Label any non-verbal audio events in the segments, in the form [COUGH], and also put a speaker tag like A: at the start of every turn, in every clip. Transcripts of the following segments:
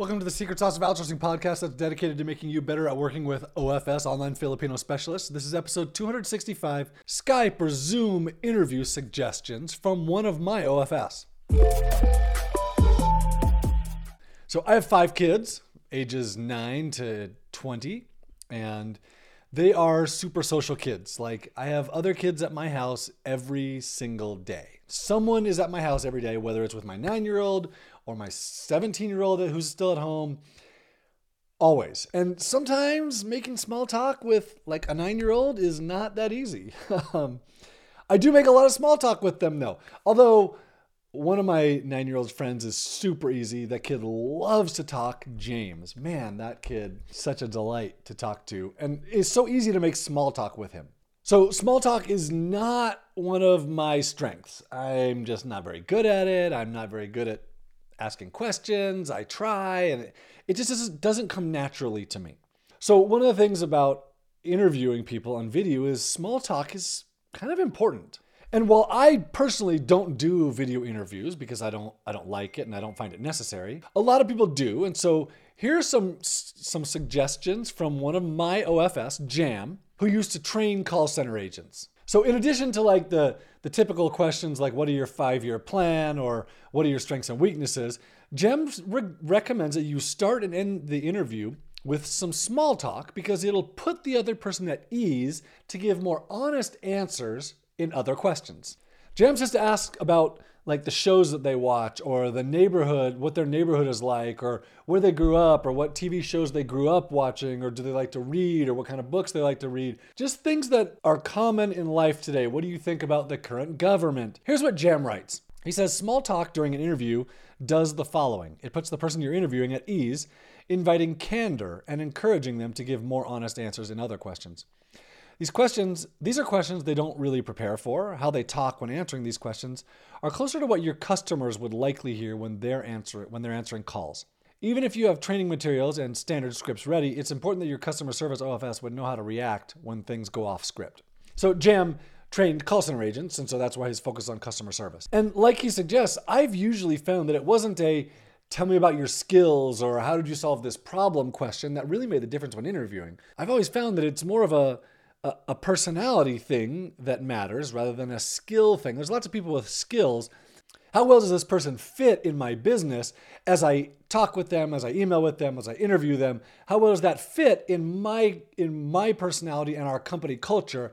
A: Welcome to the Secret Sauce of Outsourcing podcast that's dedicated to making you better at working with OFS, online Filipino specialists. This is episode 265 Skype or Zoom interview suggestions from one of my OFS. So I have five kids, ages 9 to 20, and they are super social kids. Like I have other kids at my house every single day. Someone is at my house every day, whether it's with my nine year old or my 17 year old who's still at home. Always. And sometimes making small talk with like a nine year old is not that easy. [LAUGHS] um, I do make a lot of small talk with them though. Although one of my nine year old friends is super easy. That kid loves to talk. James, man, that kid, such a delight to talk to. And it's so easy to make small talk with him. So, small talk is not one of my strengths. I'm just not very good at it. I'm not very good at asking questions. I try, and it just doesn't come naturally to me. So, one of the things about interviewing people on video is small talk is kind of important. And while I personally don't do video interviews because I don't I don't like it and I don't find it necessary, a lot of people do. And so here's some some suggestions from one of my OFS, Jam, who used to train call center agents. So in addition to like the the typical questions like what are your 5-year plan or what are your strengths and weaknesses, Jam re- recommends that you start and end the interview with some small talk because it'll put the other person at ease to give more honest answers in other questions. Jams has to ask about like the shows that they watch or the neighborhood, what their neighborhood is like, or where they grew up, or what TV shows they grew up watching, or do they like to read, or what kind of books they like to read. Just things that are common in life today. What do you think about the current government? Here's what Jam writes. He says small talk during an interview does the following it puts the person you're interviewing at ease, inviting candor and encouraging them to give more honest answers in other questions. These questions, these are questions they don't really prepare for. How they talk when answering these questions are closer to what your customers would likely hear when they're answer, when they're answering calls. Even if you have training materials and standard scripts ready, it's important that your customer service OFS would know how to react when things go off script. So Jam trained call center agents, and so that's why he's focused on customer service. And like he suggests, I've usually found that it wasn't a tell me about your skills or how did you solve this problem question that really made the difference when interviewing. I've always found that it's more of a a, personality thing that matters rather than a skill thing. There's lots of people with skills. How well does this person fit in my business as I talk with them, as I email with them, as I interview them? How well does that fit in my in my personality and our company culture?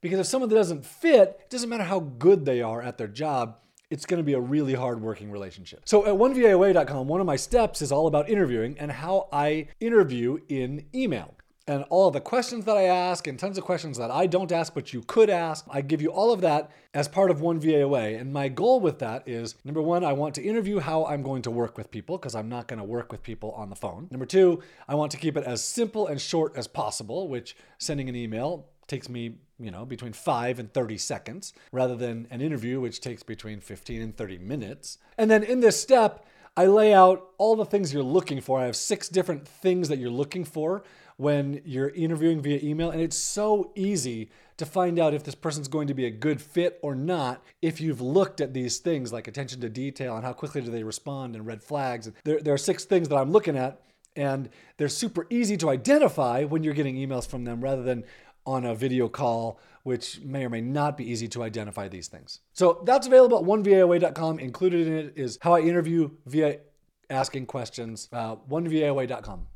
A: Because if someone doesn't fit, it doesn't matter how good they are at their job, it's going to be a really hard working relationship. So at OneVAAway.com, one of my steps is all about interviewing and how I interview in email and all the questions that I ask and tons of questions that I don't ask but you could ask. I give you all of that as part of One VA Away. And my goal with that is number one, I want to interview how I'm going to work with people because I'm not going to work with people on the phone. Number two, I want to keep it as simple and short as possible, which sending an email takes me, you know, between 5 and 30 seconds rather than an interview which takes between 15 and 30 minutes. And then in this step, I lay out all the things you're looking for. I have six different things that you're looking for when you're interviewing via email. And it's so easy to find out if this person's going to be a good fit or not if you've looked at these things like attention to detail and how quickly do they respond and red flags. There, there are six things that I'm looking at, and they're super easy to identify when you're getting emails from them rather than on a video call, which may or may not be easy to identify these things. So that's available at OneVAAway.com. Included in it is how I interview via asking questions, uh, OneVAAway.com.